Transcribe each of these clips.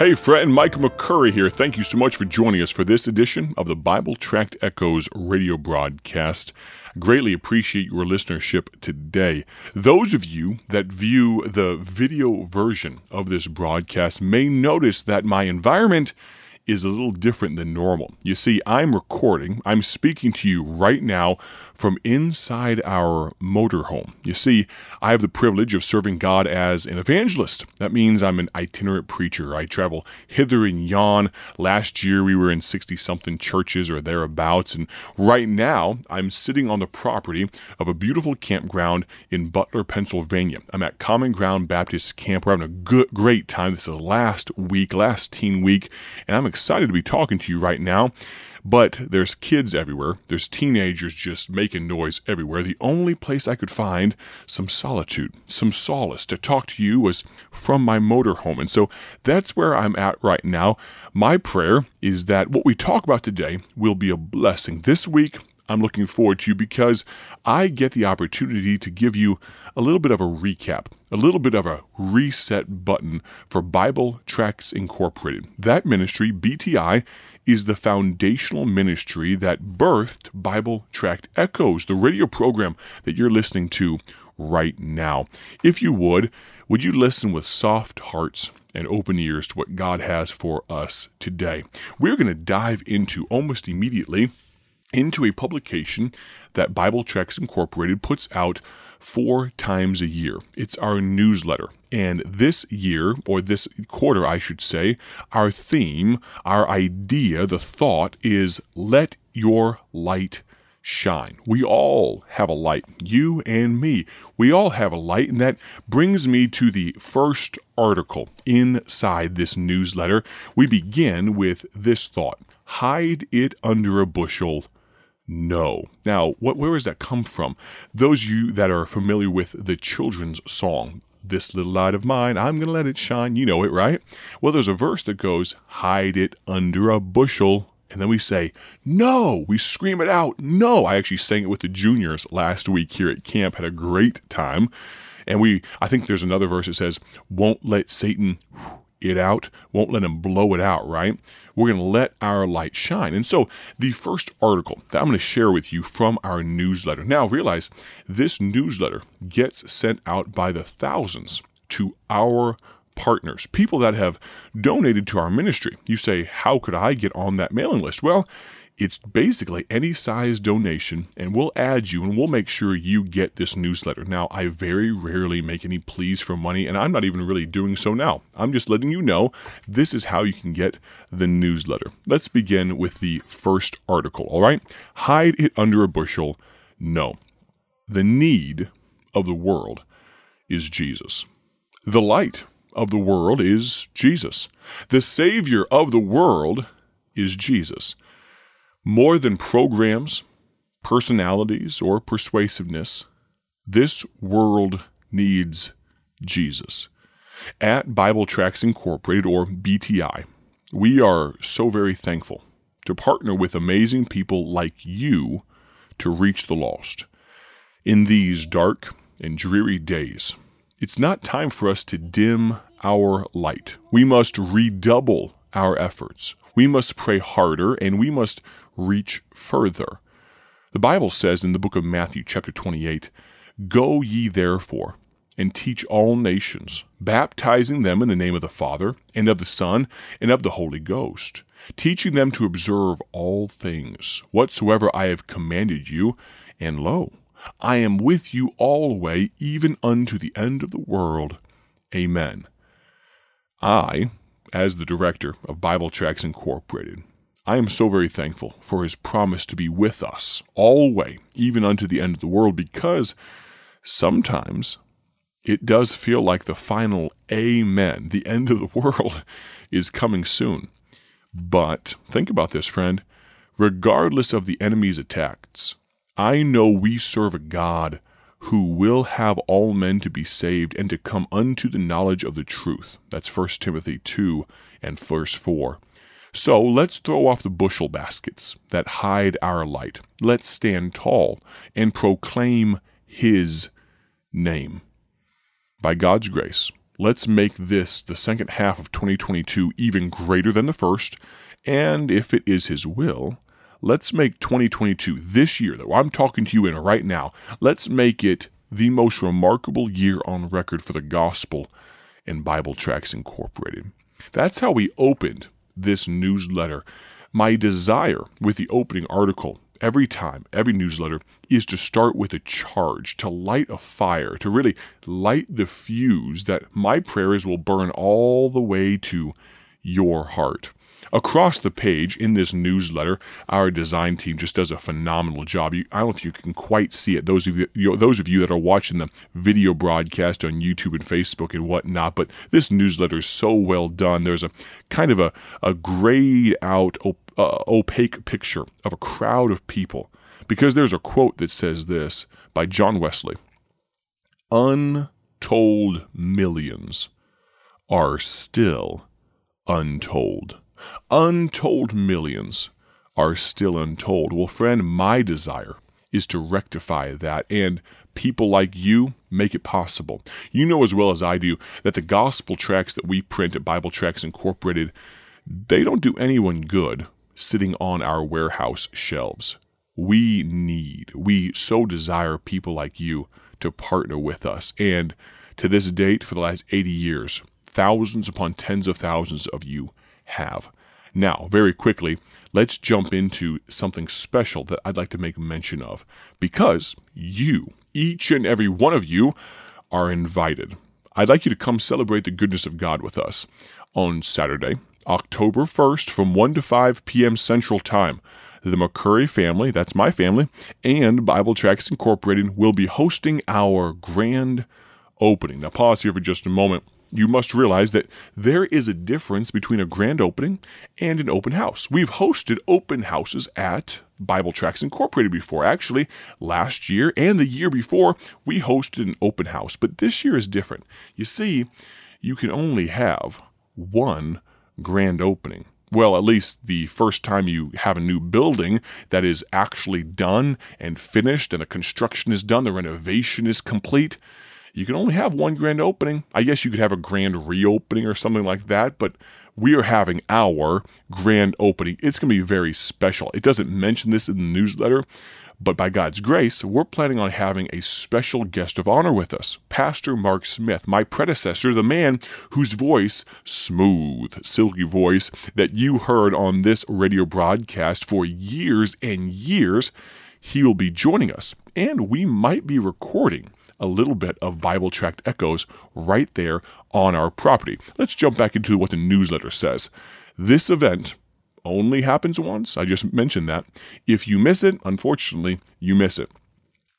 Hey, friend, Mike McCurry here. Thank you so much for joining us for this edition of the Bible Tract Echoes radio broadcast. Greatly appreciate your listenership today. Those of you that view the video version of this broadcast may notice that my environment is a little different than normal. You see, I'm recording, I'm speaking to you right now from inside our motorhome. You see, I have the privilege of serving God as an evangelist. That means I'm an itinerant preacher. I travel hither and yon. Last year we were in 60 something churches or thereabouts, and right now I'm sitting on the property of a beautiful campground in Butler, Pennsylvania. I'm at Common Ground Baptist Camp. We're having a good, great time. This is the last week, last teen week, and I'm excited to be talking to you right now. But there's kids everywhere. There's teenagers just making noise everywhere. The only place I could find some solitude, some solace to talk to you was from my motorhome. And so that's where I'm at right now. My prayer is that what we talk about today will be a blessing. This week, I'm looking forward to you because I get the opportunity to give you a little bit of a recap, a little bit of a reset button for Bible Tracts Incorporated. That ministry, BTI, is the foundational ministry that birthed Bible Tract Echoes, the radio program that you're listening to right now. If you would, would you listen with soft hearts and open ears to what God has for us today? We're going to dive into almost immediately into a publication that Bible Tracts Incorporated puts out four times a year. It's our newsletter. And this year, or this quarter, I should say, our theme, our idea, the thought is let your light shine. We all have a light, you and me. We all have a light, and that brings me to the first article inside this newsletter. We begin with this thought hide it under a bushel no. Now, what, where does that come from? Those of you that are familiar with the children's song, This Little Light of Mine, I'm going to let it shine, you know it, right? Well, there's a verse that goes, Hide it under a bushel. And then we say, No. We scream it out, No. I actually sang it with the juniors last week here at camp, had a great time. And we, I think there's another verse that says, Won't let Satan it out, won't let him blow it out, right? We're going to let our light shine. And so, the first article that I'm going to share with you from our newsletter. Now, realize this newsletter gets sent out by the thousands to our partners, people that have donated to our ministry. You say, How could I get on that mailing list? Well, it's basically any size donation, and we'll add you and we'll make sure you get this newsletter. Now, I very rarely make any pleas for money, and I'm not even really doing so now. I'm just letting you know this is how you can get the newsletter. Let's begin with the first article, all right? Hide it under a bushel. No. The need of the world is Jesus. The light of the world is Jesus. The Savior of the world is Jesus. More than programs, personalities, or persuasiveness, this world needs Jesus. At Bible Tracts Incorporated, or BTI, we are so very thankful to partner with amazing people like you to reach the lost. In these dark and dreary days, it's not time for us to dim our light. We must redouble our efforts. We must pray harder and we must reach further. The Bible says in the book of Matthew, chapter 28, Go ye therefore and teach all nations, baptizing them in the name of the Father, and of the Son, and of the Holy Ghost, teaching them to observe all things whatsoever I have commanded you, and lo, I am with you alway, even unto the end of the world. Amen. I, as the director of Bible Tracts Incorporated, I am so very thankful for his promise to be with us always, even unto the end of the world, because sometimes it does feel like the final amen, the end of the world, is coming soon. But think about this, friend. Regardless of the enemy's attacks, I know we serve a God who will have all men to be saved and to come unto the knowledge of the truth. That's 1 Timothy 2 and verse 4. So let's throw off the bushel baskets that hide our light. Let's stand tall and proclaim His name. By God's grace, Let's make this, the second half of 2022, even greater than the first. And if it is His will, let's make 2022, this year that I'm talking to you in right now, let's make it the most remarkable year on record for the gospel and Bible Tracts Incorporated. That's how we opened this newsletter. My desire with the opening article every time, every newsletter, is to start with a charge, to light a fire, to really light the fuse that my prayers will burn all the way to your heart. Across the page in this newsletter, our design team just does a phenomenal job. You, I don't know if you can quite see it. Those of you, you those of you that are watching the video broadcast on YouTube and Facebook and whatnot, but this newsletter is so well done. There's a kind of a, a grayed out, op- uh, opaque picture of a crowd of people because there's a quote that says this by John Wesley Untold millions are still untold. Untold millions are still untold. Well, friend, my desire is to rectify that, and people like you make it possible. You know as well as I do that the gospel tracts that we print at Bible Tracts Incorporated, they don't do anyone good sitting on our warehouse shelves. We need, we so desire people like you to partner with us. And to this date, for the last 80 years, thousands upon tens of thousands of you have. Now, very quickly, let's jump into something special that I'd like to make mention of because you, each and every one of you, are invited. I'd like you to come celebrate the goodness of God with us on Saturday, October 1st from 1 to 5 p.m. Central Time. The McCurry family, that's my family, and Bible Tracts Incorporated will be hosting our grand opening. Now, pause here for just a moment you must realize that there is a difference between a grand opening and an open house. We've hosted open houses at Bible Tracts Incorporated before. Actually, last year and the year before, we hosted an open house, but this year is different. You see, you can only have one grand opening. Well, at least the first time you have a new building that is actually done and finished and the construction is done, the renovation is complete you can only have one grand opening. I guess you could have a grand reopening or something like that, but we are having our grand opening. It's going to be very special. It doesn't mention this in the newsletter, but by God's grace, we're planning on having a special guest of honor with us, Pastor Mark Smith, my predecessor, the man whose voice, smooth, silky voice, that you heard on this radio broadcast for years and years, he will be joining us. And we might be recording a little bit of Bible Tract Echoes right there on our property. Let's jump back into what the newsletter says. This event only happens once. I just mentioned that. If you miss it, unfortunately, you miss it.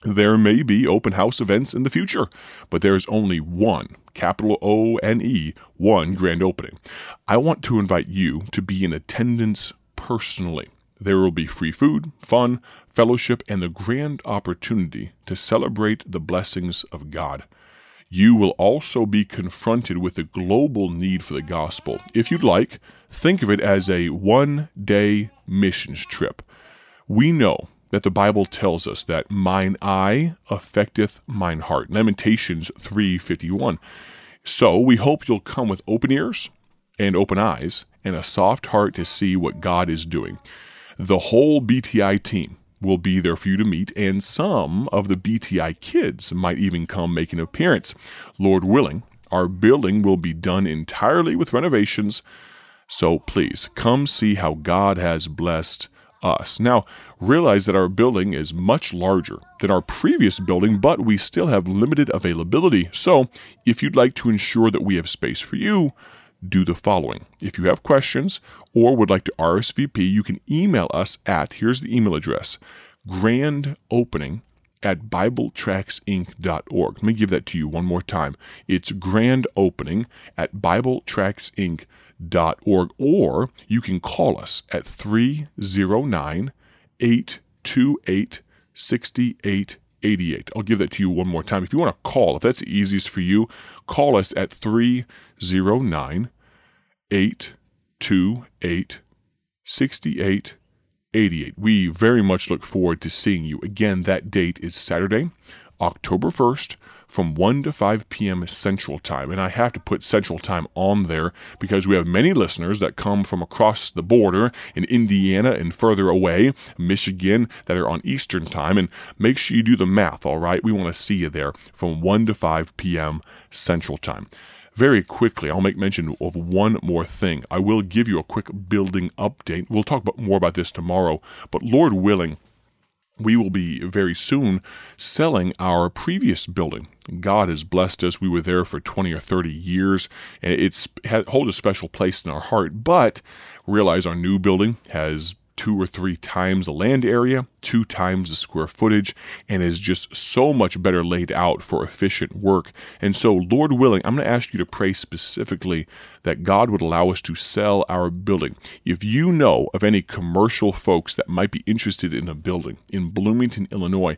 There may be open house events in the future, but there is only one, capital O N E, one grand opening. I want to invite you to be in attendance personally. There will be free food, fun, fellowship, and the grand opportunity to celebrate the blessings of God. You will also be confronted with the global need for the gospel. If you'd like, think of it as a one day missions trip. We know that the Bible tells us that mine eye affecteth mine heart. Lamentations 3:51. So we hope you'll come with open ears and open eyes and a soft heart to see what God is doing. The whole BTI team will be there for you to meet, and some of the BTI kids might even come make an appearance. Lord willing, our building will be done entirely with renovations, so please come see how God has blessed us. Now, realize that our building is much larger than our previous building, but we still have limited availability. So, if you'd like to ensure that we have space for you, do the following. If you have questions or would like to RSVP, you can email us at here's the email address grand opening at BibleTractsInc.org. Let me give that to you one more time. It's grand opening at BibleTractsInc.org, or you can call us at 309 828 6888. I'll give that to you one more time. If you want to call, if that's easiest for you, call us at 309 828 6888. We very much look forward to seeing you. Again, that date is Saturday, October 1st from 1 to 5 p.m. Central Time. And I have to put Central Time on there because we have many listeners that come from across the border in Indiana and further away, Michigan, that are on Eastern Time. And make sure you do the math, all right? We want to see you there from 1 to 5 p.m. Central Time. Very quickly, I'll make mention of one more thing. I will give you a quick building update. We'll talk about, more about this tomorrow, but Lord willing, we will be very soon selling our previous building. God has blessed us. We were there for 20 or 30 years, and it's holds a special place in our heart. But realize our new building has two or three times the land area, two times the square footage, and is just so much better laid out for efficient work. And so, Lord willing, I'm going to ask you to pray specifically that God would allow us to sell our building. If you know of any commercial folks that might be interested in a building in Bloomington, Illinois,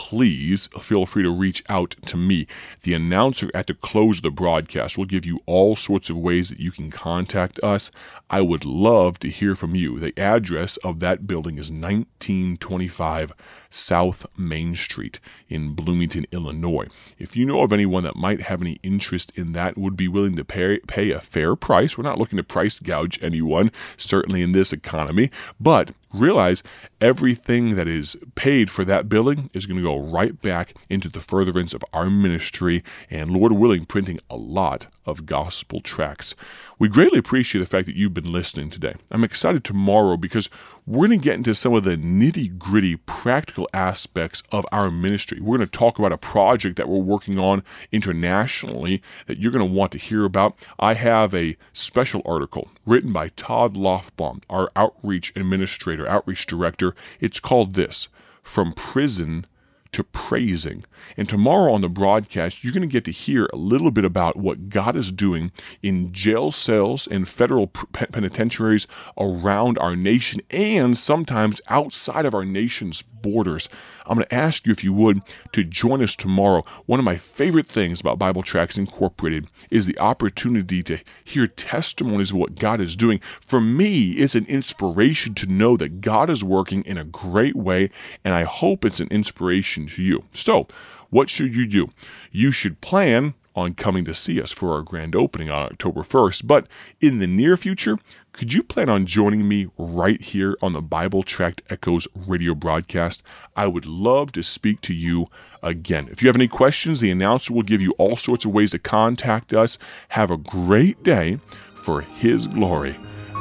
please feel free to reach out to me. The announcer at the close of the broadcast will give you all sorts of ways that you can contact us. I would love to hear from you. The address of that building is 1925 South Main Street in Bloomington, Illinois. If you know of anyone that might have any interest in that, would be willing to pay, pay a fair price, we're not looking to price gouge anyone, certainly in this economy, but realize everything that is paid for that building is going to go right back into the furtherance of our ministry and, Lord willing, printing a lot of gospel tracts. We greatly appreciate the fact that you've been listening today. I'm excited tomorrow because we're going to get into some of the nitty gritty practical aspects of our ministry. We're going to talk about a project that we're working on internationally that you're going to want to hear about. I have a special article written by Todd Lofbaum, our outreach administrator, outreach director. It's called This From Prison to praising. And tomorrow on the broadcast, you're going to get to hear a little bit about what God is doing in jail cells and federal penitentiaries around our nation and sometimes outside of our nation's borders. I'm going to ask you, if you would, to join us tomorrow. One of my favorite things about Bible Tracts Incorporated is the opportunity to hear testimonies of what God is doing. For me, it's an inspiration to know that God is working in a great way, and I hope it's an inspiration to you. So, what should you do? You should plan on coming to see us for our grand opening on October 1st. But in the near future, could you plan on joining me right here on the Bible Tract Echoes radio broadcast? I would love to speak to you again. If you have any questions, the announcer will give you all sorts of ways to contact us. Have a great day for His glory.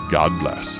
God bless.